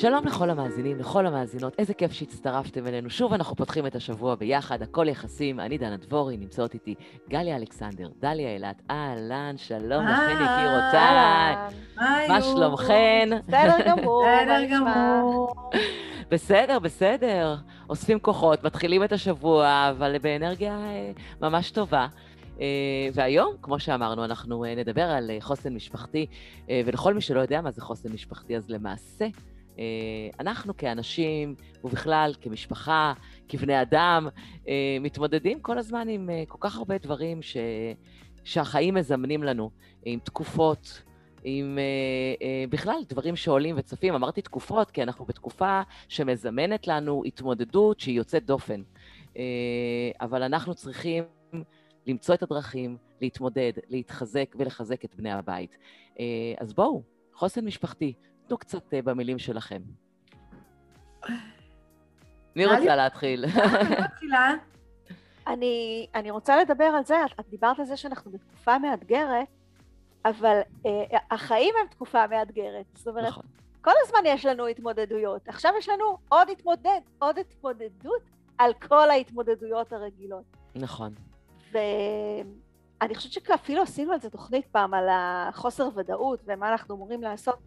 שלום לכל המאזינים, לכל המאזינות, איזה כיף שהצטרפתם אלינו. שוב אנחנו פותחים את השבוע ביחד, הכל יחסים. אני דנה דבורי, נמצאות איתי גליה אלכסנדר, דליה אילת, אהלן, שלום לכן יקירותיי. מה שלומכן? בסדר גמור. בסדר גמור. בסדר, בסדר. אוספים כוחות, מתחילים את השבוע, אבל באנרגיה אה, ממש טובה. Uh, והיום, כמו שאמרנו, אנחנו uh, נדבר על uh, חוסן משפחתי, uh, ולכל מי שלא יודע מה זה חוסן משפחתי, אז למעשה, אנחנו כאנשים, ובכלל כמשפחה, כבני אדם, uh, מתמודדים כל הזמן עם uh, כל כך הרבה דברים ש... שהחיים מזמנים לנו, עם תקופות, עם בכלל דברים שעולים וצפים. אמרתי תקופות, כי אנחנו בתקופה שמזמנת לנו התמודדות שהיא יוצאת דופן. אבל אנחנו צריכים למצוא את הדרכים, להתמודד, להתחזק ולחזק את בני הבית. אז בואו, חוסן משפחתי, תנו קצת uh, במילים שלכם. מי רוצה להתחיל? מתחילה. אני, אני רוצה לדבר על זה, את, את דיברת על זה שאנחנו בתקופה מאתגרת, אבל אה, החיים הם תקופה מאתגרת. זאת אומרת, נכון. כל הזמן יש לנו התמודדויות. עכשיו יש לנו עוד התמודד, עוד התמודדות על כל ההתמודדויות הרגילות. נכון. ואני חושבת שאפילו עשינו על זה תוכנית פעם, על החוסר ודאות ומה אנחנו אמורים לעשות,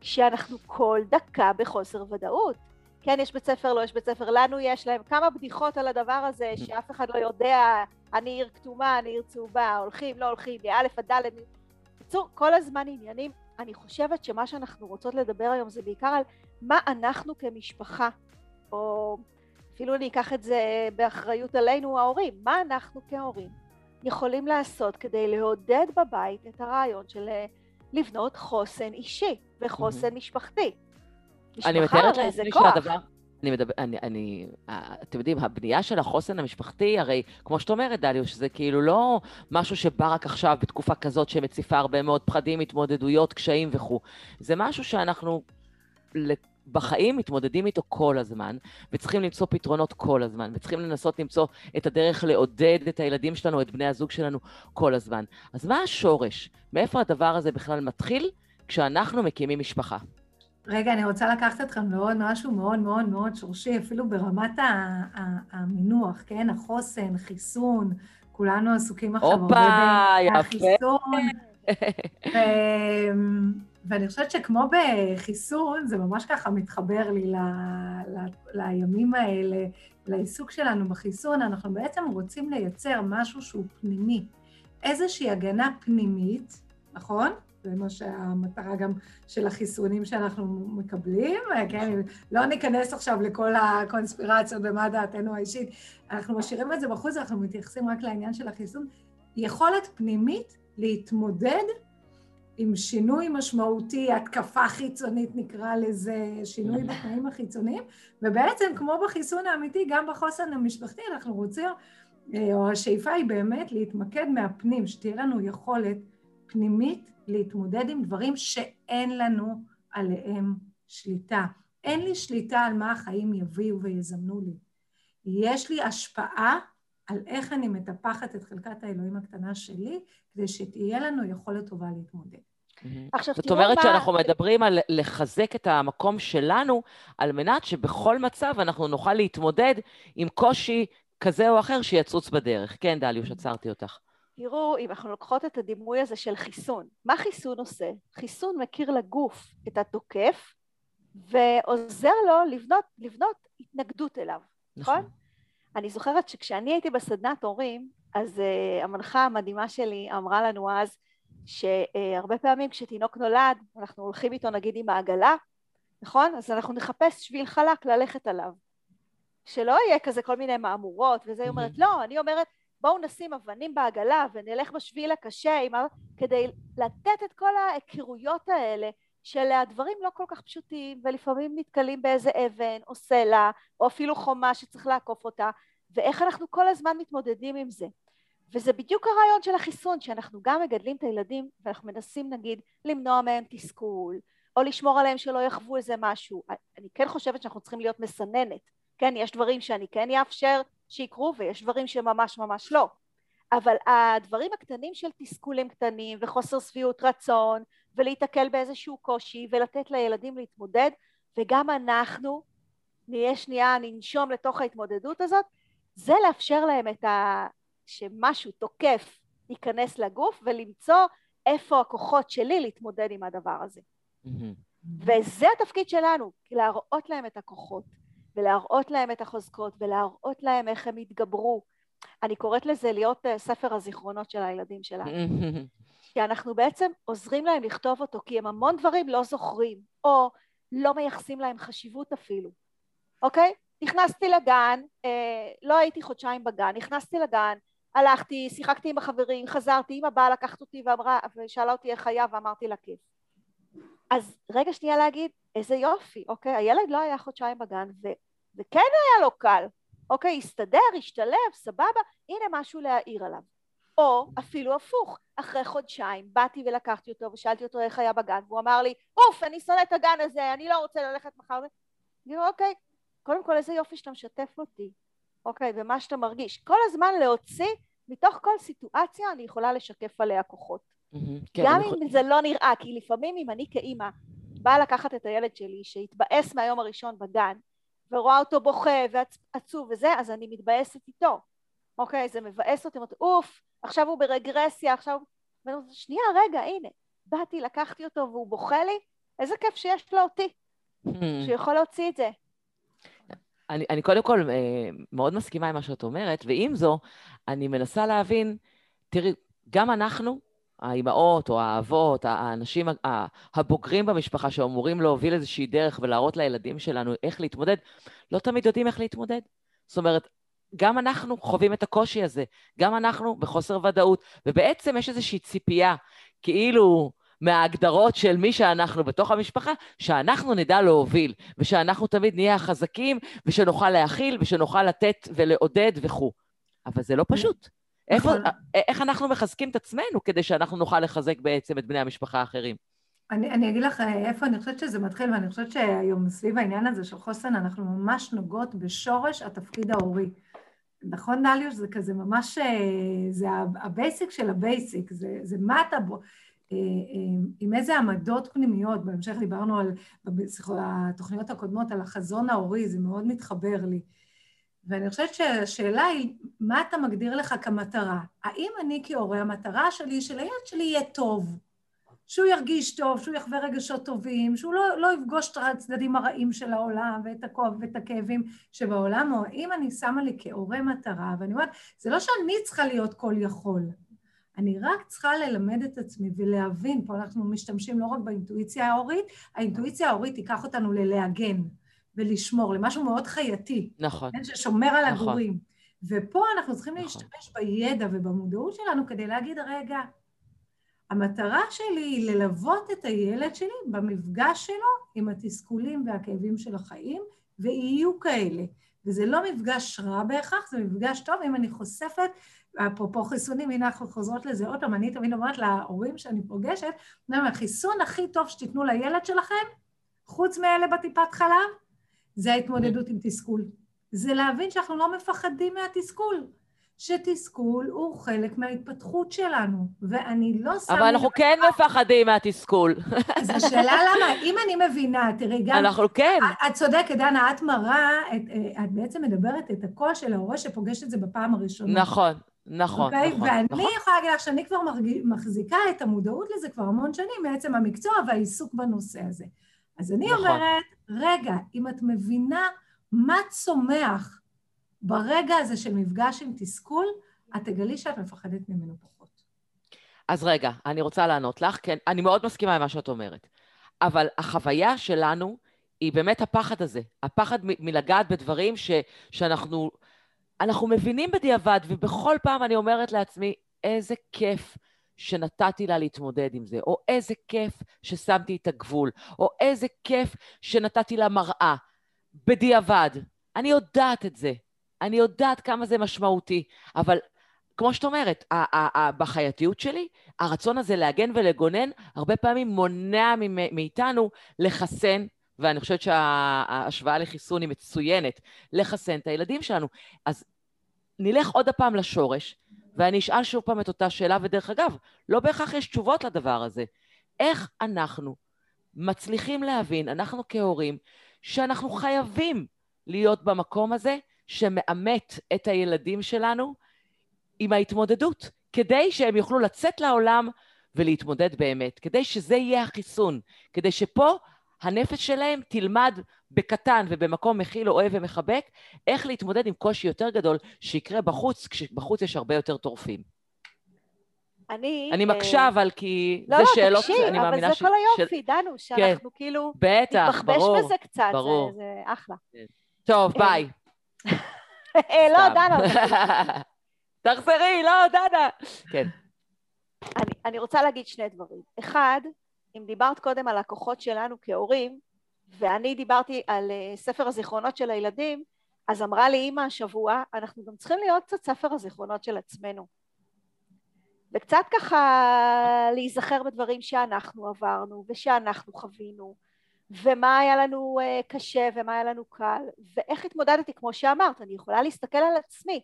שאנחנו כל דקה בחוסר ודאות. כן, יש בית ספר, לא יש בית ספר, לנו יש להם כמה בדיחות על הדבר הזה, שאף אחד לא יודע, אני עיר כתומה, אני עיר צהובה, הולכים, לא הולכים, מאלף עד דלת. בקיצור, כל הזמן עניינים. אני חושבת שמה שאנחנו רוצות לדבר היום זה בעיקר על מה אנחנו כמשפחה, או אפילו אני אקח את זה באחריות עלינו ההורים, מה אנחנו כהורים יכולים לעשות כדי לעודד בבית את הרעיון של אה, לבנות חוסן אישי וחוסן משפחתי. אני מתארת לעצמי. שהדבר... אני מדבר, אני, אני, אה, אתם יודעים, הבנייה של החוסן המשפחתי, הרי, כמו שאת אומרת, דליוש, זה כאילו לא משהו שבא רק עכשיו, בתקופה כזאת שמציפה הרבה מאוד פחדים, התמודדויות, קשיים וכו'. זה משהו שאנחנו בחיים מתמודדים איתו כל הזמן, וצריכים למצוא פתרונות כל הזמן, וצריכים לנסות למצוא את הדרך לעודד את הילדים שלנו, את בני הזוג שלנו, כל הזמן. אז מה השורש? מאיפה הדבר הזה בכלל מתחיל כשאנחנו מקימים משפחה? רגע, אני רוצה לקחת אתכם לעוד משהו מאוד מאוד מאוד שורשי, אפילו ברמת המינוח, כן? החוסן, חיסון, כולנו עסוקים עכשיו יפה. בחיסון. ו- ואני חושבת שכמו בחיסון, זה ממש ככה מתחבר לי ל- ל- לימים האלה, לעיסוק שלנו בחיסון, אנחנו בעצם רוצים לייצר משהו שהוא פנימי, איזושהי הגנה פנימית, נכון? זה מה שהמטרה גם של החיסונים שאנחנו מקבלים, כן? לא ניכנס עכשיו לכל הקונספירציות ומה דעתנו האישית, אנחנו משאירים את זה בחוץ, אנחנו מתייחסים רק לעניין של החיסון. יכולת פנימית להתמודד עם שינוי משמעותי, התקפה חיצונית נקרא לזה, שינוי בתנאים החיצוניים, ובעצם כמו בחיסון האמיתי, גם בחוסן המשפחתי אנחנו רוצים, אה, או השאיפה היא באמת להתמקד מהפנים, שתהיה לנו יכולת פנימית להתמודד עם דברים שאין לנו עליהם שליטה. אין לי שליטה על מה החיים יביאו ויזמנו לי. יש לי השפעה על איך אני מטפחת את חלקת האלוהים הקטנה שלי, כדי שתהיה לנו יכולת טובה להתמודד. עכשיו זאת אומרת מה... שאנחנו מדברים על לחזק את המקום שלנו, על מנת שבכל מצב אנחנו נוכל להתמודד עם קושי כזה או אחר שיצוץ בדרך. כן, דליוש, עצרתי אותך. תראו, אם אנחנו לוקחות את הדימוי הזה של חיסון, מה חיסון עושה? חיסון מכיר לגוף את התוקף ועוזר לו לבנות, לבנות התנגדות אליו, נכון? אני זוכרת שכשאני הייתי בסדנת הורים, אז uh, המנחה המדהימה שלי אמרה לנו אז שהרבה פעמים כשתינוק נולד, אנחנו הולכים איתו נגיד עם העגלה, נכון? אז אנחנו נחפש שביל חלק ללכת עליו. שלא יהיה כזה כל מיני מהמורות, וזה היא אומרת, לא, אני אומרת, בואו נשים אבנים בעגלה ונלך בשביל הקשה עם ה... כדי לתת את כל ההיכרויות האלה של הדברים לא כל כך פשוטים ולפעמים נתקלים באיזה אבן או סלע או אפילו חומה שצריך לעקוף אותה ואיך אנחנו כל הזמן מתמודדים עם זה. וזה בדיוק הרעיון של החיסון שאנחנו גם מגדלים את הילדים ואנחנו מנסים נגיד למנוע מהם תסכול או לשמור עליהם שלא יחוו איזה משהו. אני כן חושבת שאנחנו צריכים להיות מסננת. כן יש דברים שאני כן אאפשר שיקרו ויש דברים שממש ממש לא. אבל הדברים הקטנים של תסכולים קטנים וחוסר שביעות רצון ולהיתקל באיזשהו קושי ולתת לילדים להתמודד, וגם אנחנו נהיה שנייה, ננשום לתוך ההתמודדות הזאת, זה לאפשר להם את ה... שמשהו תוקף ייכנס לגוף ולמצוא איפה הכוחות שלי להתמודד עם הדבר הזה. וזה התפקיד שלנו, להראות להם את הכוחות, ולהראות להם את החוזקות, ולהראות להם איך הם יתגברו. אני קוראת לזה להיות אה, ספר הזיכרונות של הילדים שלנו. כי אנחנו בעצם עוזרים להם לכתוב אותו, כי הם המון דברים לא זוכרים, או לא מייחסים להם חשיבות אפילו, אוקיי? נכנסתי לגן, אה, לא הייתי חודשיים בגן, נכנסתי לגן, הלכתי, שיחקתי עם החברים, חזרתי, אמא באה לקחת אותי ואמרה, ושאלה אותי איך היה, ואמרתי לה כיף. אז רגע שנייה להגיד, איזה יופי, אוקיי? הילד לא היה חודשיים בגן, וכן היה לו קל, אוקיי? הסתדר, השתלב, סבבה, הנה משהו להעיר עליו. או אפילו הפוך, אחרי חודשיים באתי ולקחתי אותו ושאלתי אותו איך היה בגן, והוא אמר לי, אוף, אני שונא את הגן הזה, אני לא רוצה ללכת מחר. אני אומר, אוקיי, קודם כל איזה יופי שאתה משתף אותי, אוקיי, ומה שאתה מרגיש. כל הזמן להוציא, מתוך כל סיטואציה אני יכולה לשקף עליה כוחות. כן, גם אם זה לא נראה, כי לפעמים אם אני כאימא באה לקחת את הילד שלי שהתבאס מהיום הראשון בגן, ורואה אותו בוכה ועצוב וזה, אז אני מתבאסת איתו. אוקיי, זה מבאס אותי, אומרת, אוף, עכשיו הוא ברגרסיה, עכשיו... ואני אומרת, שנייה, רגע, הנה, באתי, לקחתי אותו והוא בוכה לי, איזה כיף שיש לו אותי, hmm. שיכול להוציא את זה. אני, אני קודם כל אה, מאוד מסכימה עם מה שאת אומרת, ועם זו, אני מנסה להבין, תראי, גם אנחנו, האימהות או האבות, האנשים הבוגרים במשפחה שאמורים להוביל איזושהי דרך ולהראות לילדים שלנו איך להתמודד, לא תמיד יודעים איך להתמודד. זאת אומרת, גם אנחנו חווים את הקושי הזה, גם אנחנו בחוסר ודאות, ובעצם יש איזושהי ציפייה, כאילו מההגדרות של מי שאנחנו בתוך המשפחה, שאנחנו נדע להוביל, ושאנחנו תמיד נהיה החזקים, ושנוכל להכיל, ושנוכל לתת ולעודד וכו'. אבל זה לא פשוט. איפה, נכון. איך אנחנו מחזקים את עצמנו כדי שאנחנו נוכל לחזק בעצם את בני המשפחה האחרים? אני, אני אגיד לך איפה אני חושבת שזה מתחיל, ואני חושבת שהיום סביב העניין הזה של חוסן, אנחנו ממש נוגעות בשורש התפקיד ההורי. נכון, דליוש? זה כזה ממש, אה, זה ה basic של ה basic, זה, זה מה אתה... בו, אה, אה, עם איזה עמדות פנימיות, בהמשך דיברנו על, בתוכניות הקודמות, על החזון ההורי, זה מאוד מתחבר לי. ואני חושבת שהשאלה היא, מה אתה מגדיר לך כמטרה? האם אני כהורה, המטרה שלי, שלילד שלי יהיה טוב, שהוא ירגיש טוב, שהוא יחווה רגשות טובים, שהוא לא, לא יפגוש את הצדדים הרעים של העולם ואת הכואב ואת הכאבים שבעולם, או האם אני שמה לי כהורה מטרה, ואני אומרת, זה לא שאני צריכה להיות כל יכול, אני רק צריכה ללמד את עצמי ולהבין, פה אנחנו משתמשים לא רק באינטואיציה ההורית, האינטואיציה ההורית תיקח אותנו ללהגן ולשמור, למשהו מאוד חייתי. נכון. כן, ששומר על נכון. הגורים. ופה אנחנו צריכים נכון. להשתמש בידע ובמודעות שלנו כדי להגיד, רגע, המטרה שלי היא ללוות את הילד שלי במפגש שלו עם התסכולים והכאבים של החיים, ויהיו כאלה. וזה לא מפגש רע בהכרח, זה מפגש טוב אם אני חושפת, אפרופו חיסונים, הנה אנחנו חוזרות לזה עוד פעם, אני תמיד אומרת להורים שאני פוגשת, החיסון הכי טוב שתיתנו לילד שלכם, חוץ מאלה בטיפת חלב, זה ההתמודדות עם תסכול. זה להבין שאנחנו לא מפחדים מהתסכול. שתסכול הוא חלק מההתפתחות שלנו, ואני לא שמה... אבל אנחנו כן מפחדים מהתסכול. אז השאלה למה, אם אני מבינה, תראי, גם... אנחנו כן. את צודקת, דנה, את מראה, את, את בעצם מדברת את הקול של ההורה שפוגש את זה בפעם הראשונה. נכון, נכון, okay? אוקיי? נכון. ואני נכון. יכולה להגיד לך שאני כבר מחזיקה את המודעות לזה כבר המון שנים, מעצם המקצוע והעיסוק בנושא הזה. אז אני נכון. אומרת, רגע, אם את מבינה מה צומח ברגע הזה של מפגש עם תסכול, את תגלי שאת מפחדת ממנו פחות. אז רגע, אני רוצה לענות לך, כן, אני מאוד מסכימה עם מה שאת אומרת, אבל החוויה שלנו היא באמת הפחד הזה, הפחד מ- מלגעת בדברים ש- שאנחנו אנחנו מבינים בדיעבד, ובכל פעם אני אומרת לעצמי, איזה כיף שנתתי לה להתמודד עם זה, או איזה כיף ששמתי את הגבול, או איזה כיף שנתתי לה מראה. בדיעבד. אני יודעת את זה. אני יודעת כמה זה משמעותי, אבל כמו שאת אומרת, בחייתיות שלי, הרצון הזה להגן ולגונן הרבה פעמים מונע מאיתנו לחסן, ואני חושבת שההשוואה לחיסון היא מצוינת, לחסן את הילדים שלנו. אז נלך עוד הפעם לשורש, ואני אשאל שוב פעם את אותה שאלה, ודרך אגב, לא בהכרח יש תשובות לדבר הזה. איך אנחנו מצליחים להבין, אנחנו כהורים, שאנחנו חייבים להיות במקום הזה שמאמת את הילדים שלנו עם ההתמודדות, כדי שהם יוכלו לצאת לעולם ולהתמודד באמת, כדי שזה יהיה החיסון, כדי שפה הנפש שלהם תלמד בקטן ובמקום מכיל, אוהב ומחבק, איך להתמודד עם קושי יותר גדול שיקרה בחוץ, כשבחוץ יש הרבה יותר טורפים. אני... אני מקשה, אה, אבל כי לא, זה לא, שאלות תקשיב, ש... אבל זה כל היופי, דנו, כן. שאנחנו כן. כאילו... בטח, ברור. נתבחבש בזה קצת, ברור. זה, זה אחלה. כן. טוב, אה, ביי. לא, דנה. תחזרי, לא, דנה. כן. אני, אני רוצה להגיד שני דברים. אחד, אם דיברת קודם על הכוחות שלנו כהורים, ואני דיברתי על uh, ספר הזיכרונות של הילדים, אז אמרה לי אימא השבוע, אנחנו גם צריכים להיות קצת ספר הזיכרונות של עצמנו. וקצת ככה להיזכר בדברים שאנחנו עברנו ושאנחנו חווינו, ומה היה לנו uh, קשה ומה היה לנו קל, ואיך התמודדתי, כמו שאמרת, אני יכולה להסתכל על עצמי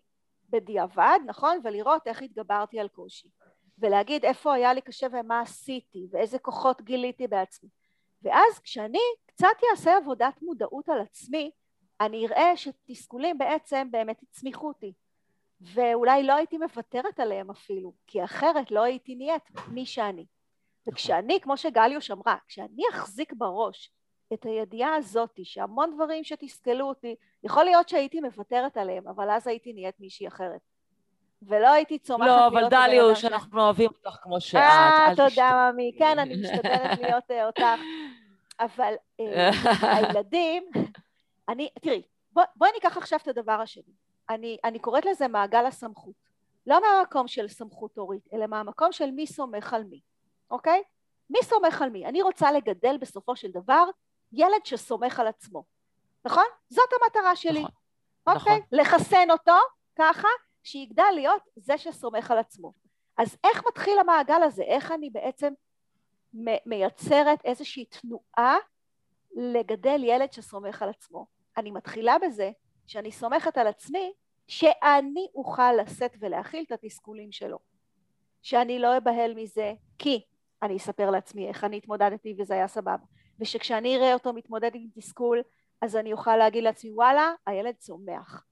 בדיעבד, נכון? ולראות איך התגברתי על קושי. ולהגיד איפה היה לי קשה ומה עשיתי, ואיזה כוחות גיליתי בעצמי. ואז כשאני קצת אעשה עבודת מודעות על עצמי, אני אראה שתסכולים בעצם באמת הצמיחו אותי. ואולי לא הייתי מוותרת עליהם אפילו, כי אחרת לא הייתי נהיית מי שאני. וכשאני, כמו שגליוש אמרה, כשאני אחזיק בראש את הידיעה הזאת, שהמון דברים שתסכלו אותי, יכול להיות שהייתי מוותרת עליהם, אבל אז הייתי נהיית מישהי אחרת. ולא הייתי צומחת לא, אבל דליוש, אנחנו אוהבים אותך כמו שאת. אה, תודה, ממי. כן, אני משתדלת להיות אה, אותך. אבל אה, הילדים, אני, תראי, בואי בוא ניקח עכשיו את הדבר השני. אני, אני קוראת לזה מעגל הסמכות. לא מהמקום של סמכות הורית, אלא מהמקום של מי סומך על מי, אוקיי? מי סומך על מי? אני רוצה לגדל בסופו של דבר ילד שסומך על עצמו, נכון? זאת המטרה שלי, נכון, אוקיי? נכון. לחסן אותו ככה שיגדל להיות זה שסומך על עצמו. אז איך מתחיל המעגל הזה? איך אני בעצם מייצרת איזושהי תנועה לגדל ילד שסומך על עצמו? אני מתחילה בזה שאני סומכת על עצמי שאני אוכל לשאת ולהכיל את התסכולים שלו. שאני לא אבהל מזה כי אני אספר לעצמי איך אני התמודדתי וזה היה סבבה. ושכשאני אראה אותו מתמודד עם תסכול אז אני אוכל להגיד לעצמי וואלה הילד צומח.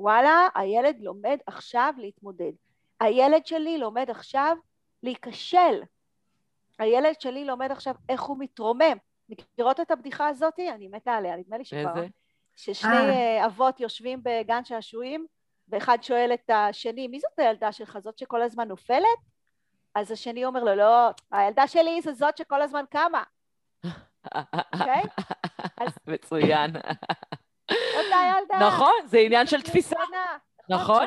וואלה, הילד לומד עכשיו להתמודד. הילד שלי לומד עכשיו להיכשל. הילד שלי לומד עכשיו איך הוא מתרומם. מכירות את הבדיחה הזאת? אני מתה עליה, נדמה לי שכבר. איזה? ששני אה. אבות יושבים בגן שעשועים, ואחד שואל את השני, מי זאת הילדה שלך? זאת שכל הזמן נופלת? אז השני אומר לו, לא, הילדה שלי זה זאת שכל הזמן קמה. אוקיי? מצוין. אותה ילדה. נכון, זה עניין של תפיסה. נכון.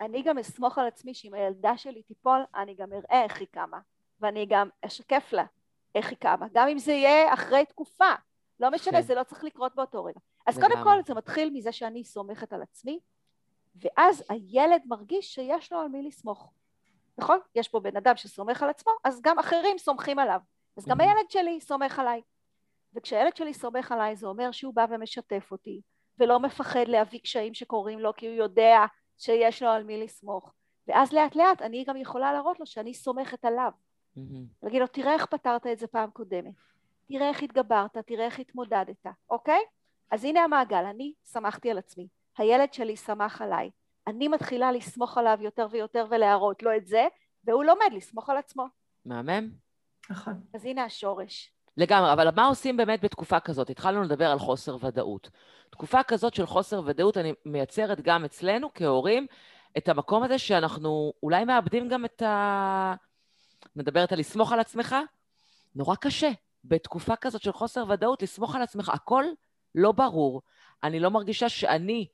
אני גם אסמוך על עצמי שאם הילדה שלי תיפול, אני גם אראה איך היא קמה, ואני גם אשקף לה איך היא קמה, גם אם זה יהיה אחרי תקופה. לא משנה, כן. זה לא צריך לקרות באותו רגע. אז קודם כל זה מתחיל מזה שאני סומכת על עצמי, ואז הילד מרגיש שיש לו על מי לסמוך. נכון? יש פה בן אדם שסומך על עצמו, אז גם אחרים סומכים עליו. אז גם הילד שלי סומך עליי. וכשהילד שלי סומך עליי זה אומר שהוא בא ומשתף אותי ולא מפחד להביא קשיים שקורים לו כי הוא יודע שיש לו על מי לסמוך ואז לאט לאט אני גם יכולה להראות לו שאני סומכת עליו mm-hmm. להגיד לו תראה איך פתרת את זה פעם קודמת תראה איך התגברת, תראה איך התמודדת, אוקיי? אז הנה המעגל, אני שמחתי על עצמי, הילד שלי שמח עליי, אני מתחילה לסמוך עליו יותר ויותר ולהראות לו את זה, והוא לומד לסמוך על עצמו. מהמם. נכון. אז הנה השורש. לגמרי, אבל מה עושים באמת בתקופה כזאת? התחלנו לדבר על חוסר ודאות. תקופה כזאת של חוסר ודאות, אני מייצרת גם אצלנו כהורים את המקום הזה שאנחנו אולי מאבדים גם את ה... מדברת על לסמוך על עצמך? נורא קשה. בתקופה כזאת של חוסר ודאות, לסמוך על עצמך. הכל לא ברור. אני לא מרגישה שאני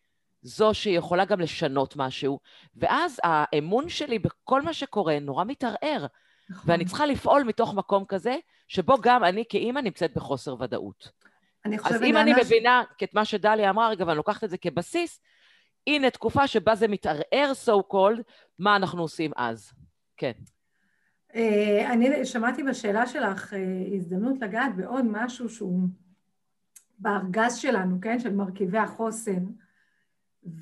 זו שיכולה גם לשנות משהו, ואז האמון שלי בכל מה שקורה נורא מתערער. נכון. ואני צריכה לפעול מתוך מקום כזה, שבו גם אני כאימא נמצאת בחוסר ודאות. אני חושבת... אז אם אני ש... מבינה את מה שדליה אמרה רגע, ואני לוקחת את זה כבסיס, הנה תקופה שבה זה מתערער so called, מה אנחנו עושים אז? כן. אה, אני שמעתי בשאלה שלך אה, הזדמנות לגעת בעוד משהו שהוא בארגז שלנו, כן? של מרכיבי החוסן,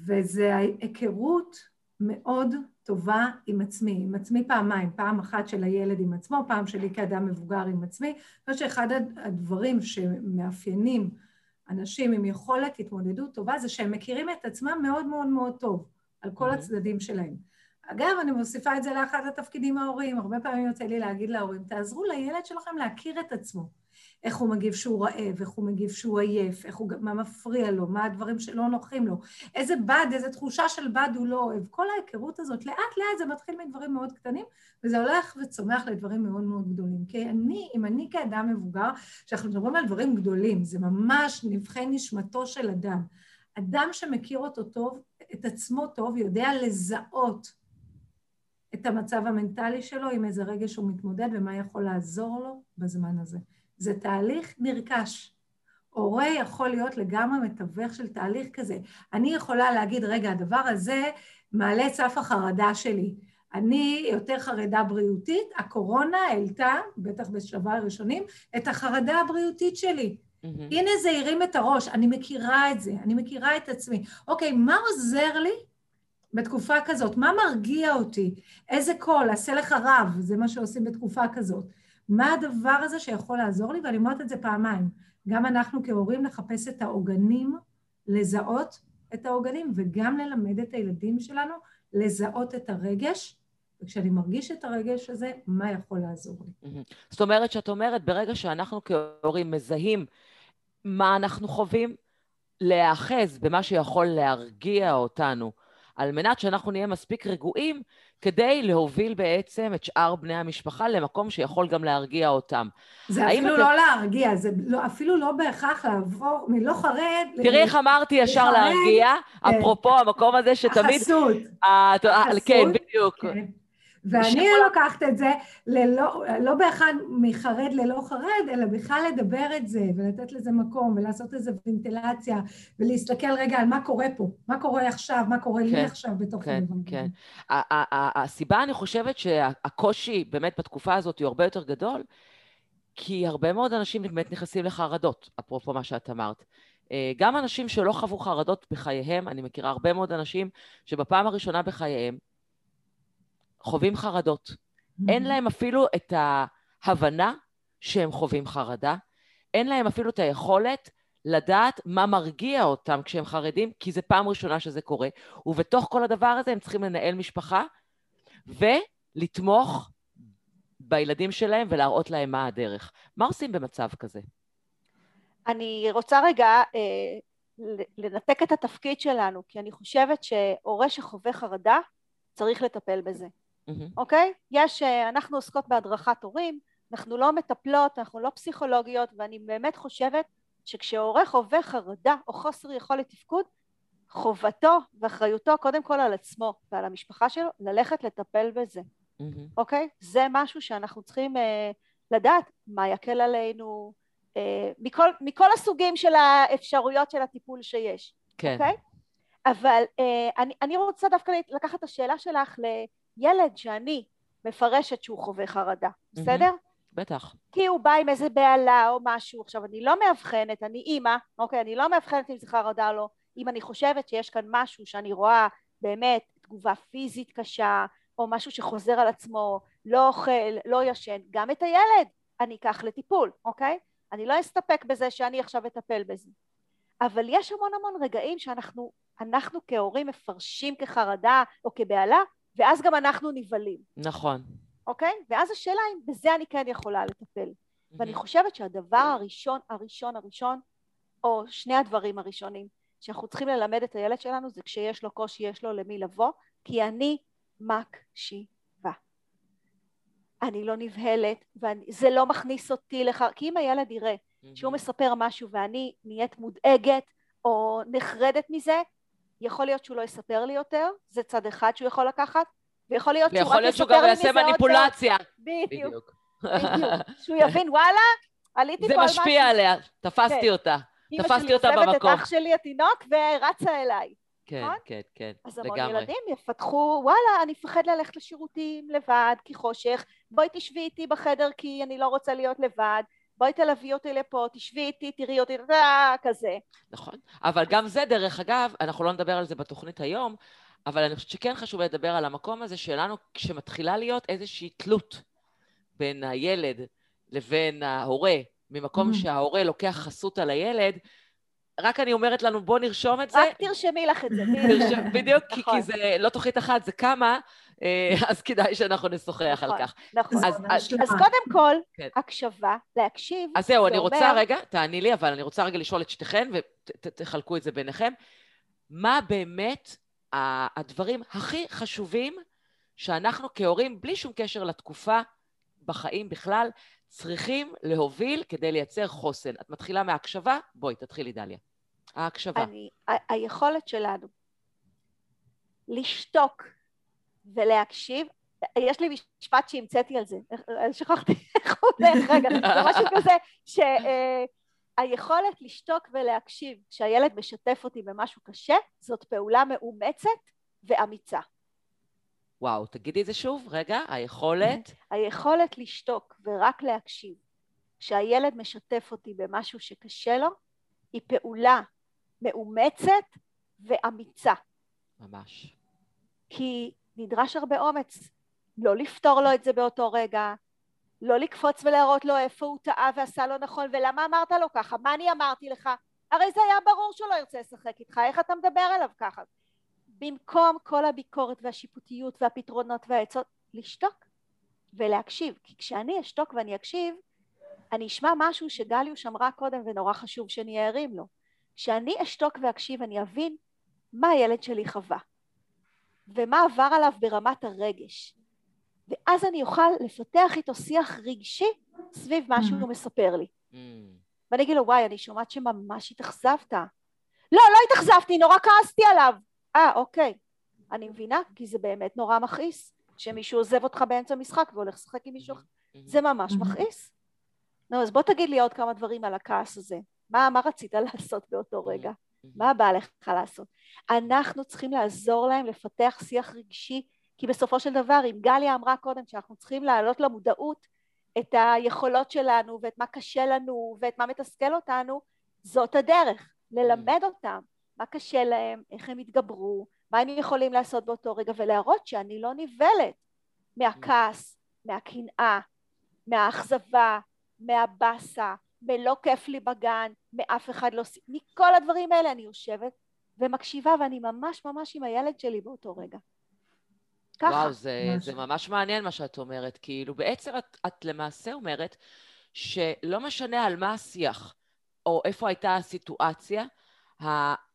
וזה ההיכרות מאוד טובה עם עצמי, עם עצמי פעמיים, פעם אחת של הילד עם עצמו, פעם שלי כאדם מבוגר עם עצמי. אני חושבת שאחד הדברים שמאפיינים אנשים עם יכולת התמודדות טובה זה שהם מכירים את עצמם מאוד מאוד מאוד טוב, על כל הצדדים שלהם. אגב, אני מוסיפה את זה לאחד התפקידים ההוריים. הרבה פעמים יוצא לי להגיד להורים, תעזרו לילד שלכם להכיר את עצמו. איך הוא מגיב שהוא רעב, איך הוא מגיב שהוא עייף, הוא, מה מפריע לו, מה הדברים שלא נוחים לו, איזה בד, איזה תחושה של בד הוא לא אוהב. כל ההיכרות הזאת, לאט לאט זה מתחיל מדברים מאוד קטנים, וזה הולך וצומח לדברים מאוד מאוד גדולים. כי אני, אם אני כאדם מבוגר, כשאנחנו מדברים על דברים גדולים, זה ממש נבחי נשמתו של אדם. אדם שמכיר אותו טוב, את עצמו טוב, יודע לזהות את המצב המנטלי שלו עם איזה רגע שהוא מתמודד ומה יכול לעזור לו בזמן הזה. זה תהליך נרכש. הורה יכול להיות לגמרי מתווך של תהליך כזה. אני יכולה להגיד, רגע, הדבר הזה מעלה את סף החרדה שלי. אני יותר חרדה בריאותית, הקורונה העלתה, בטח בשלבי הראשונים, את החרדה הבריאותית שלי. Mm-hmm. הנה זה הרים את הראש, אני מכירה את זה, אני מכירה את עצמי. אוקיי, מה עוזר לי בתקופה כזאת? מה מרגיע אותי? איזה קול? עשה לך רב, זה מה שעושים בתקופה כזאת. מה הדבר הזה שיכול לעזור לי? ואני אומרת את זה פעמיים. גם אנחנו כהורים לחפש את העוגנים, לזהות את העוגנים, וגם ללמד את הילדים שלנו לזהות את הרגש, וכשאני מרגיש את הרגש הזה, מה יכול לעזור לי. זאת אומרת שאת אומרת, ברגע שאנחנו כהורים מזהים מה אנחנו חווים, להיאחז במה שיכול להרגיע אותנו, על מנת שאנחנו נהיה מספיק רגועים כדי להוביל בעצם את שאר בני המשפחה למקום שיכול גם להרגיע אותם. זה אפילו אתם... לא להרגיע, זה לא, אפילו לא בהכרח לעבור מלא חרד... תראי איך אמרתי ישר להרגיע, כן. אפרופו המקום הזה שתמיד... החסות. החסות. כן, בדיוק. ואני לוקחת את זה ללא, לא באחד מחרד ללא חרד, אלא בכלל לדבר את זה, ולתת לזה מקום, ולעשות איזו ונטילציה, ולהסתכל רגע על מה קורה פה, מה קורה עכשיו, מה קורה כן, לי עכשיו בתוך כן, הדברים. כן, כן. הסיבה, אני חושבת שהקושי באמת בתקופה הזאת הוא הרבה יותר גדול, כי הרבה מאוד אנשים באמת נכנסים לחרדות, אפרופו מה שאת אמרת. אה, גם אנשים שלא חוו חרדות בחייהם, אני מכירה הרבה מאוד אנשים שבפעם הראשונה בחייהם חווים חרדות. Mm-hmm. אין להם אפילו את ההבנה שהם חווים חרדה, אין להם אפילו את היכולת לדעת מה מרגיע אותם כשהם חרדים, כי זו פעם ראשונה שזה קורה. ובתוך כל הדבר הזה הם צריכים לנהל משפחה ולתמוך בילדים שלהם ולהראות להם מה הדרך. מה עושים במצב כזה? אני רוצה רגע אה, לנתק את התפקיד שלנו, כי אני חושבת שהורה שחווה חרדה צריך לטפל בזה. אוקיי? mm-hmm. okay? יש, אה, אנחנו עוסקות בהדרכת הורים, אנחנו לא מטפלות, אנחנו לא פסיכולוגיות, ואני באמת חושבת שכשהורה חווה חרדה או חוסר יכולת תפקוד, חובתו ואחריותו קודם כל על עצמו ועל המשפחה שלו ללכת לטפל בזה, אוקיי? Mm-hmm. Okay? זה משהו שאנחנו צריכים uh, לדעת מה יקל עלינו, uh, מכל, מכל הסוגים של האפשרויות של הטיפול שיש, כן. אוקיי? אבל uh, אני, אני רוצה דווקא לקחת את השאלה שלך ל... ילד שאני מפרשת שהוא חווה חרדה, בסדר? בטח. כי הוא בא עם איזה בהלה או משהו. עכשיו, אני לא מאבחנת, אני אימא, אוקיי? אני לא מאבחנת אם זה חרדה או לא. אם אני חושבת שיש כאן משהו שאני רואה באמת תגובה פיזית קשה, או משהו שחוזר על עצמו, לא אוכל, לא ישן, גם את הילד אני אקח לטיפול, אוקיי? אני לא אסתפק בזה שאני עכשיו אטפל בזה. אבל יש המון המון רגעים שאנחנו אנחנו כהורים מפרשים כחרדה או כבהלה, ואז גם אנחנו נבהלים. נכון. אוקיי? ואז השאלה אם בזה אני כן יכולה לטפל. Mm-hmm. ואני חושבת שהדבר הראשון, הראשון, הראשון, או שני הדברים הראשונים שאנחנו צריכים ללמד את הילד שלנו זה כשיש לו קושי, יש לו למי לבוא, כי אני מקשיבה. אני לא נבהלת, וזה לא מכניס אותי לך, כי אם הילד יראה mm-hmm. שהוא מספר משהו ואני נהיית מודאגת או נחרדת מזה, יכול להיות שהוא לא יספר לי יותר, זה צד אחד שהוא יכול לקחת, ויכול להיות שהוא רק יספר לי מזה עוד... יכול להיות שהוא גם יעשה מניפולציה. בדיוק. בדיוק. שהוא יבין, וואלה, עליתי פה על משהו. זה משפיע עליה, תפסתי כן. אותה. תפסתי אותה במקום. אמא שלי עוזבת את אח שלי התינוק ורצה אליי. כן, נכון? כן, כן, אז המון ילדים יפתחו, וואלה, אני אפחד ללכת לשירותים לבד, כי חושך, בואי תשבי איתי בחדר כי אני לא רוצה להיות לבד, בואי תלווי אותי לפה, תשבי איתי, תראי אותי, כזה. נכון, אבל גם זה, דרך אגב, אנחנו לא נדבר על זה בתוכנית היום, אבל אני חושבת שכן חשוב לדבר על המקום הזה שלנו, כשמתחילה להיות איזושהי תלות בין הילד לבין ההורה, ממקום mm-hmm. שההורה לוקח חסות על הילד, רק אני אומרת לנו, בוא נרשום את זה. רק תרשמי לך את זה. בדיוק, כי נכון. זה לא תוכנית אחת, זה כמה, אה, אז כדאי שאנחנו נשוחח על נכון, כך. נכון. אז קודם כל, כן. הקשבה, להקשיב. אז זהו, אני רוצה רגע, תעני לי, אבל אני רוצה רגע לשאול את שתיכן, ותחלקו את זה ביניכם. מה באמת הדברים הכי חשובים שאנחנו כהורים, בלי שום קשר לתקופה, בחיים בכלל, צריכים להוביל כדי לייצר חוסן. את מתחילה מההקשבה? בואי, תתחילי, דליה. ההקשבה. אני, ה- היכולת שלנו לשתוק ולהקשיב, יש לי משפט שהמצאתי על זה, שכחתי איך הוא הולך, רגע, זה משהו כזה, שהיכולת אה, לשתוק ולהקשיב כשהילד משתף אותי במשהו קשה, זאת פעולה מאומצת ואמיצה. וואו, תגידי את זה שוב, רגע, היכולת? היכולת לשתוק ורק להקשיב. כשהילד משתף אותי במשהו שקשה לו, היא פעולה מאומצת ואמיצה. ממש. כי נדרש הרבה אומץ. לא לפתור לו את זה באותו רגע, לא לקפוץ ולהראות לו איפה הוא טעה ועשה לא נכון, ולמה אמרת לו ככה? מה אני אמרתי לך? הרי זה היה ברור שהוא לא ירצה לשחק איתך, איך אתה מדבר אליו ככה? במקום כל הביקורת והשיפוטיות והפתרונות והעצות, לשתוק ולהקשיב. כי כשאני אשתוק ואני אקשיב, אני אשמע משהו שגליוש אמרה קודם ונורא חשוב שאני אערים לו. כשאני אשתוק ואקשיב אני אבין מה הילד שלי חווה ומה עבר עליו ברמת הרגש. ואז אני אוכל לפתח איתו שיח רגשי סביב מה שהוא mm. מספר לי. Mm. ואני אגיד לו, וואי, אני שומעת שממש התאכזבת. לא, לא התאכזבתי, נורא כעסתי עליו. אה, אוקיי, אני מבינה, כי זה באמת נורא מכעיס, שמישהו עוזב אותך באמצע משחק והולך לשחק עם מישהו אחר, זה ממש מכעיס. נו, אז בוא תגיד לי עוד כמה דברים על הכעס הזה. מה, מה רצית לעשות באותו רגע? מה בא לך לעשות? אנחנו צריכים לעזור להם לפתח שיח רגשי, כי בסופו של דבר, אם גליה אמרה קודם שאנחנו צריכים להעלות למודעות את היכולות שלנו ואת מה קשה לנו ואת מה מתסכל אותנו, זאת הדרך, ללמד אותם מה קשה להם, איך הם התגברו, מה הם יכולים לעשות באותו רגע, ולהראות שאני לא נבלת מהכעס, מהקנאה, מהאכזבה, מהבאסה, מלא כיף לי בגן, מאף אחד לא... מכל הדברים האלה אני יושבת ומקשיבה, ואני ממש ממש עם הילד שלי באותו רגע. ככה. וואו, זה, זה ממש מעניין מה שאת אומרת. כאילו, בעצם את, את למעשה אומרת שלא משנה על מה השיח, או איפה הייתה הסיטואציה,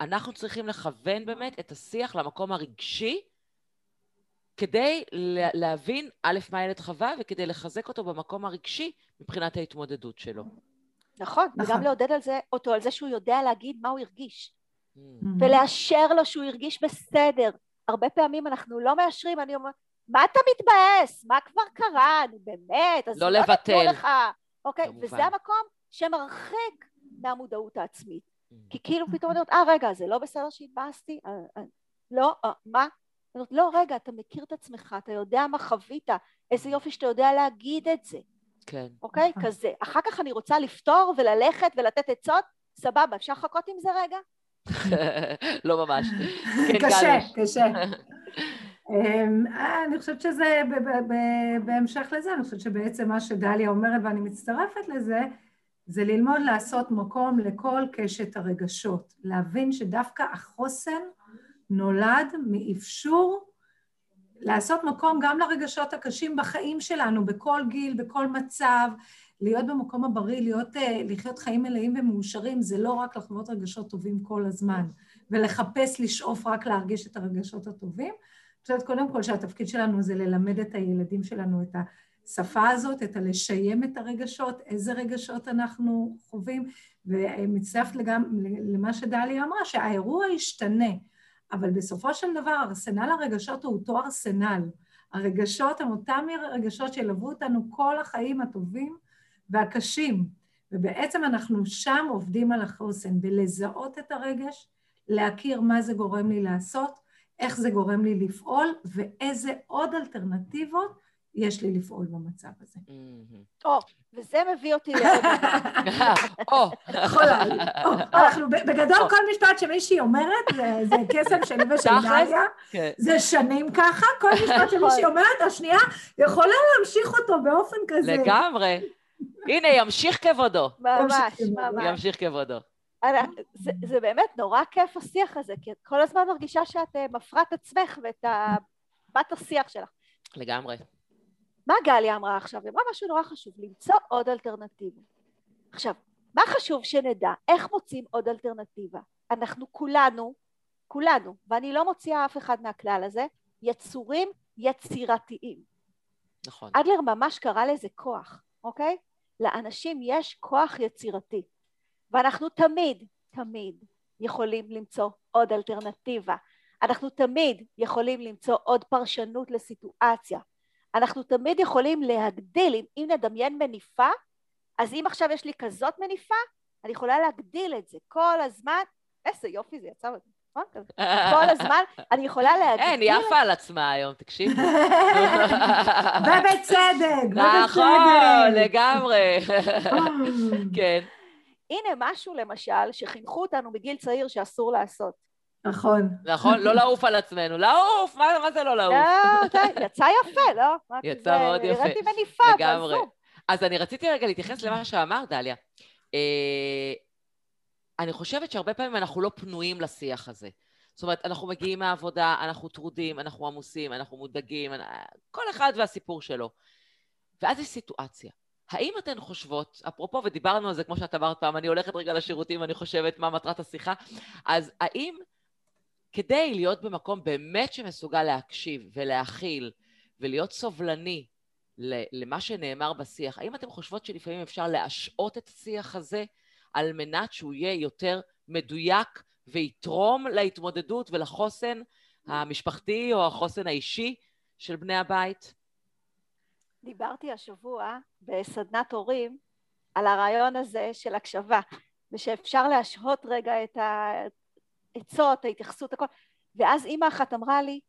אנחנו צריכים לכוון באמת את השיח למקום הרגשי, כדי להבין, א', מה הילד חווה, וכדי לחזק אותו במקום הרגשי מבחינת ההתמודדות שלו. נכון, נכון. וגם לעודד על זה, אותו על זה שהוא יודע להגיד מה הוא הרגיש. Mm. ולאשר לו שהוא הרגיש בסדר. הרבה פעמים אנחנו לא מאשרים, אני אומרת, מה אתה מתבאס? מה כבר קרה? נו באמת, אז לא לבטל. לך. אוקיי, כמובן. וזה המקום שמרחיק מהמודעות העצמית. כי כאילו פתאום אני אומרת, אה רגע, זה לא בסדר שהתבאסתי? אה, אה, לא, אה, מה? אני אומרת, לא, רגע, אתה מכיר את עצמך, אתה יודע מה חווית, איזה יופי שאתה יודע להגיד את זה. כן. אוקיי? נכון. כזה. אחר כך אני רוצה לפתור וללכת ולתת עצות, סבבה, אפשר לחכות עם זה רגע? לא ממש. כן, קשה, קשה. אמ, אני חושבת שזה, בהמשך לזה, אני חושבת שבעצם מה שדליה אומרת, ואני מצטרפת לזה, זה ללמוד לעשות מקום לכל קשת הרגשות, להבין שדווקא החוסן נולד מאפשור לעשות מקום גם לרגשות הקשים בחיים שלנו, בכל גיל, בכל מצב, להיות במקום הבריא, להיות, אה, לחיות חיים מלאים ומאושרים, זה לא רק לחוות רגשות טובים כל הזמן, ולחפש, לשאוף רק להרגיש את הרגשות הטובים. אני חושבת קודם כל שהתפקיד שלנו זה ללמד את הילדים שלנו את השפה הזאת, את הלשיים את הרגשות, איזה רגשות אנחנו חווים, ומצטרפת למה שדליה אמרה, שהאירוע ישתנה. אבל בסופו של דבר ארסנל הרגשות הוא אותו ארסנל. הרגשות הם אותם רגשות שילוו אותנו כל החיים הטובים והקשים. ובעצם אנחנו שם עובדים על החוסן, בלזהות את הרגש, להכיר מה זה גורם לי לעשות, איך זה גורם לי לפעול, ואיזה עוד אלטרנטיבות יש לי לפעול במצב הזה. או, וזה מביא אותי לעוד... או. אנחנו, בגדול כל משפט שמישהי אומרת, זה קסם שלי ושל דליה, כן. זה שנים ככה, כל משפט שמישהי נכון. אומרת, השנייה יכולה להמשיך אותו באופן כזה. לגמרי. הנה, ימשיך כבודו. ממש, ממש. ימשיך כבודו. זה, זה באמת נורא כיף השיח הזה, כי את כל הזמן מרגישה שאת אה, מפרה את עצמך ואת בת השיח שלך. לגמרי. מה גליה אמרה עכשיו? היא אמרה משהו נורא חשוב, למצוא עוד אלטרנטיבה. עכשיו, מה חשוב שנדע? איך מוצאים עוד אלטרנטיבה? אנחנו כולנו, כולנו, ואני לא מוציאה אף אחד מהכלל הזה, יצורים יצירתיים. נכון. אדלר ממש קרא לזה כוח, אוקיי? לאנשים יש כוח יצירתי, ואנחנו תמיד, תמיד יכולים למצוא עוד אלטרנטיבה. אנחנו תמיד יכולים למצוא עוד פרשנות לסיטואציה. אנחנו תמיד יכולים להגדיל, אם, אם נדמיין מניפה, אז אם עכשיו יש לי כזאת מניפה, אני יכולה להגדיל את זה כל הזמן. איזה יופי זה יצא נכון? כל הזמן אני יכולה להגדיל... אין, היא עפה על עצמה היום, תקשיבי. ובצדק, נכון, לגמרי. כן. הנה משהו, למשל, שחינכו אותנו בגיל צעיר שאסור לעשות. נכון. נכון, לא לעוף על עצמנו. לעוף! מה זה לא לעוף? לא, יצא יפה, לא? יצא מאוד יפה. הראיתי מניפה, לגמרי. אז אני רציתי רגע להתייחס למה שאמרת, דליה. אה, אני חושבת שהרבה פעמים אנחנו לא פנויים לשיח הזה. זאת אומרת, אנחנו מגיעים מהעבודה, אנחנו טרודים, אנחנו עמוסים, אנחנו מודאגים, כל אחד והסיפור שלו. ואז יש סיטואציה. האם אתן חושבות, אפרופו, ודיברנו על זה, כמו שאת אמרת פעם, אני הולכת רגע לשירותים ואני חושבת מה מטרת השיחה, אז האם כדי להיות במקום באמת שמסוגל להקשיב ולהכיל ולהיות סובלני למה שנאמר בשיח, האם אתן חושבות שלפעמים אפשר להשעות את השיח הזה על מנת שהוא יהיה יותר מדויק ויתרום להתמודדות ולחוסן המשפחתי או החוסן האישי של בני הבית? דיברתי השבוע בסדנת הורים על הרעיון הזה של הקשבה, ושאפשר להשהות רגע את העצות, ההתייחסות, הכל. ואז אימא אחת אמרה לי,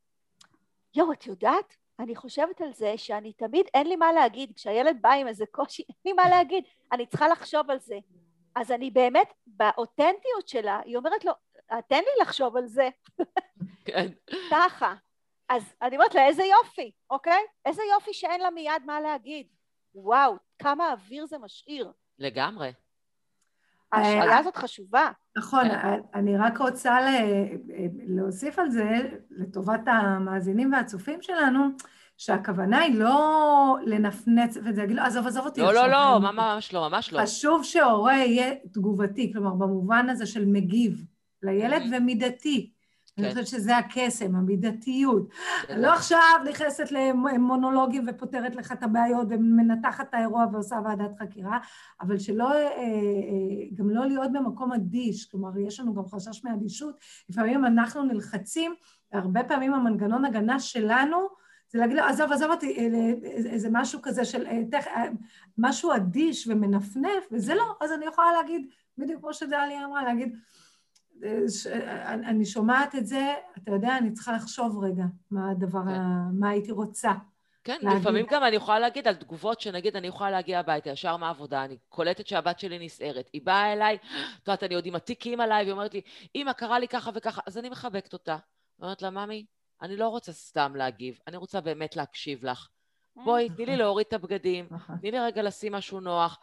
יואו, את יודעת? אני חושבת על זה שאני תמיד, אין לי מה להגיד, כשהילד בא עם איזה קושי, אין לי מה להגיד, אני צריכה לחשוב על זה. אז אני באמת, באותנטיות שלה, היא אומרת לו, תן לי לחשוב על זה. כן. ככה. אז אני אומרת לה, איזה יופי, אוקיי? איזה יופי שאין לה מיד מה להגיד. וואו, כמה אוויר זה משאיר. לגמרי. ההשאלה הזאת חשובה. נכון, אני רק רוצה להוסיף על זה, לטובת המאזינים והצופים שלנו, שהכוונה היא לא לנפנץ וזה, להגיד לו, עזוב, עזוב אותי. לא, לא, לא, ממש לא, ממש לא. חשוב שהורה יהיה תגובתי, כלומר, במובן הזה של מגיב לילד ומידתי. אני כן. חושבת שזה הקסם, המידתיות. כן. לא עכשיו נכנסת למונולוגים ופותרת לך את הבעיות ומנתחת את האירוע ועושה ועדת חקירה, אבל שלא, אה, אה, גם לא להיות במקום אדיש, כלומר, יש לנו גם חשש מאדישות. לפעמים אנחנו נלחצים, הרבה פעמים המנגנון הגנה שלנו, זה להגיד לו, עזוב, עזוב אותי, אה, איזה משהו כזה של, משהו אדיש ומנפנף, וזה לא, אז אני יכולה להגיד, בדיוק כמו שדליה אמרה, להגיד, אני שומעת את זה, אתה יודע, אני צריכה לחשוב רגע מה הדבר, כן. מה הייתי רוצה. כן, להגיד. לפעמים גם אני יכולה להגיד על תגובות שנגיד אני יכולה להגיע הביתה ישר מהעבודה, אני קולטת שהבת שלי נסערת, היא באה אליי, את יודעת, אני עוד עם התיקים עליי, והיא אומרת לי, אמא, קרה לי ככה וככה, אז אני מחבקת אותה. אומרת לה, ממי, אני לא רוצה סתם להגיב, אני רוצה באמת להקשיב לך. בואי, תני לי נכון. להוריד את הבגדים, נכון. תני לי רגע לשים משהו נוח.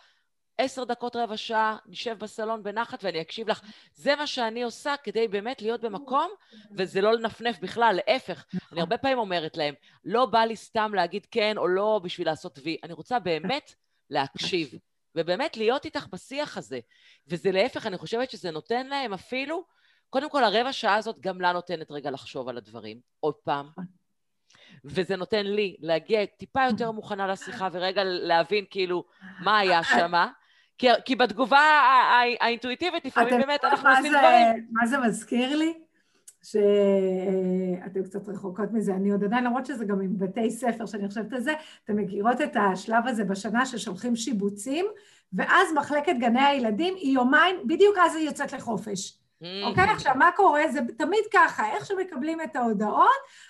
עשר דקות, רבע שעה, נשב בסלון בנחת ואני אקשיב לך. זה מה שאני עושה כדי באמת להיות במקום, וזה לא לנפנף בכלל, להפך. אני הרבה פעמים אומרת להם, לא בא לי סתם להגיד כן או לא בשביל לעשות וי, אני רוצה באמת להקשיב, ובאמת להיות איתך בשיח הזה. וזה להפך, אני חושבת שזה נותן להם אפילו, קודם כל הרבע שעה הזאת גם לה נותנת רגע לחשוב על הדברים, עוד פעם. וזה נותן לי להגיע טיפה יותר מוכנה לשיחה ורגע להבין כאילו מה היה שמה. כי, כי בתגובה האינטואיטיבית לפעמים באמת אנחנו עושים דברים. מה זה מזכיר לי? שאתם קצת רחוקות מזה, אני עוד עדיין, למרות שזה גם עם בתי ספר שאני חושבת על זה, אתם מכירות את השלב הזה בשנה ששולחים שיבוצים, ואז מחלקת גני הילדים היא יומיים, בדיוק אז היא יוצאת לחופש. Mm-hmm. אוקיי? עכשיו, מה קורה? זה תמיד ככה, איך שמקבלים את ההודעות,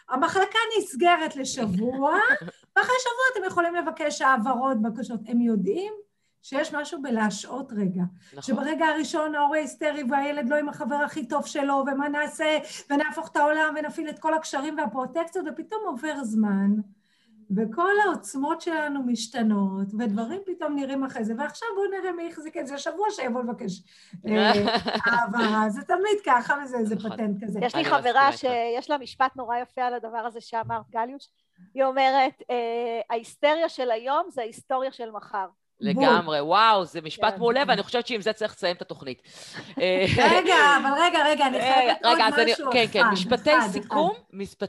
המחלקה נסגרת לשבוע, ואחרי שבוע אתם יכולים לבקש העברות, בקשות. הם יודעים שיש משהו בלהשעות רגע. נכון. שברגע הראשון ההורה היסטרי והילד לא עם החבר הכי טוב שלו, ומה נעשה, ונהפוך את העולם ונפעיל את כל הקשרים והפרוטקציות, ופתאום עובר זמן, וכל העוצמות שלנו משתנות, ודברים פתאום נראים אחרי זה, ועכשיו בואו נראה מי החזיק את זה שבוע שיבוא לבקש אה, העברה. זה תמיד ככה, וזה איזה נכון. פטנט כזה. יש לי חברה שיש לה משפט נורא יפה על הדבר הזה שאמרת, גליוש. היא אומרת, אה, ההיסטריה של היום זה ההיסטוריה של מחר. לגמרי, וואו, זה משפט כן. מעולה, ואני חושבת שעם זה צריך לסיים את התוכנית. רגע, אבל רגע, רגע, אני חייבת עוד משהו אחד. כן, כן, משפטי סיכום,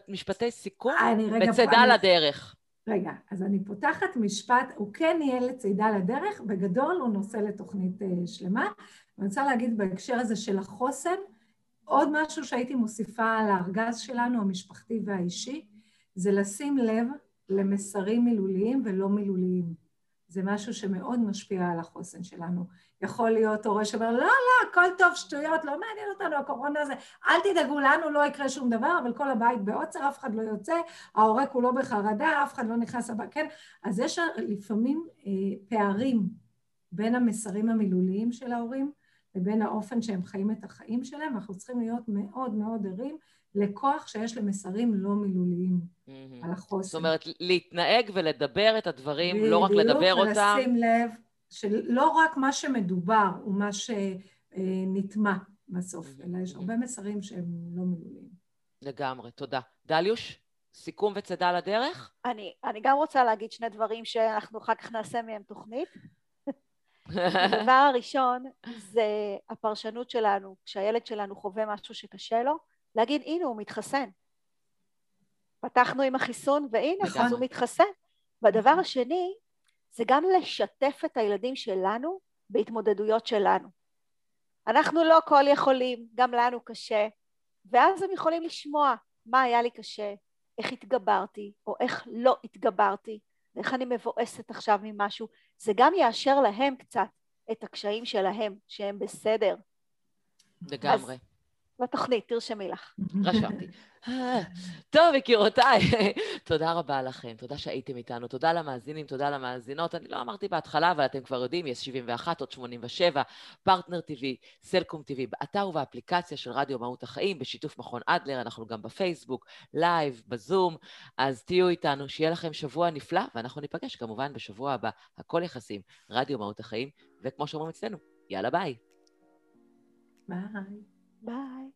משפטי סיכום, בצידה לדרך. רגע, אז אני פותחת משפט, הוא כן יהיה לצידה לדרך, בגדול הוא נושא לתוכנית uh, שלמה. אני רוצה להגיד בהקשר הזה של החוסן, עוד משהו שהייתי מוסיפה על הארגז שלנו, המשפחתי והאישי, זה לשים לב למסרים מילוליים ולא מילוליים. זה משהו שמאוד משפיע על החוסן שלנו. יכול להיות הורה שאומר, לא, לא, הכל טוב, שטויות, לא מעניין אותנו הקורונה הזה, אל תדאגו, לנו לא יקרה שום דבר, אבל כל הבית בעוצר, אף אחד לא יוצא, ההורה כולו בחרדה, אף אחד לא נכנס הבא, כן? אז יש לפעמים אה, פערים בין המסרים המילוליים של ההורים לבין האופן שהם חיים את החיים שלהם, ואנחנו צריכים להיות מאוד מאוד ערים לכוח שיש למסרים לא מילוליים mm-hmm. על החוסן. זאת אומרת, להתנהג ולדבר את הדברים, לא רק לדבר אותם. בדיוק, ולשים לב שלא רק מה שמדובר הוא מה שנטמע בסוף, mm-hmm. אלא יש הרבה מסרים שהם לא מילוליים. לגמרי, תודה. דליוש, סיכום וצידה לדרך? אני, אני גם רוצה להגיד שני דברים שאנחנו אחר כך נעשה מהם תוכנית. הדבר הראשון זה הפרשנות שלנו, כשהילד שלנו חווה משהו שקשה לו, להגיד הנה הוא מתחסן. פתחנו עם החיסון והנה נכון. אז הוא מתחסן. והדבר השני זה גם לשתף את הילדים שלנו בהתמודדויות שלנו. אנחנו לא כל יכולים, גם לנו קשה, ואז הם יכולים לשמוע מה היה לי קשה, איך התגברתי, או איך לא התגברתי, ואיך אני מבואסת עכשיו ממשהו. זה גם יאשר להם קצת את הקשיים שלהם, שהם בסדר. לגמרי. אז בתוכנית, תרשמי לך. רשמתי. טוב, יקירותיי, תודה רבה לכם, תודה שהייתם איתנו, תודה למאזינים, תודה למאזינות. אני לא אמרתי בהתחלה, אבל אתם כבר יודעים, יס 71, הוט 87, פרטנר TV, סלקום TV, באתר ובאפליקציה של רדיו מהות החיים, בשיתוף מכון אדלר, אנחנו גם בפייסבוק, live, בזום, אז תהיו איתנו, שיהיה לכם שבוע נפלא, ואנחנו ניפגש כמובן בשבוע הבא, הכל יחסים, רדיו מהות החיים, וכמו שאומרים אצלנו, יאללה ביי. ביי. Bye.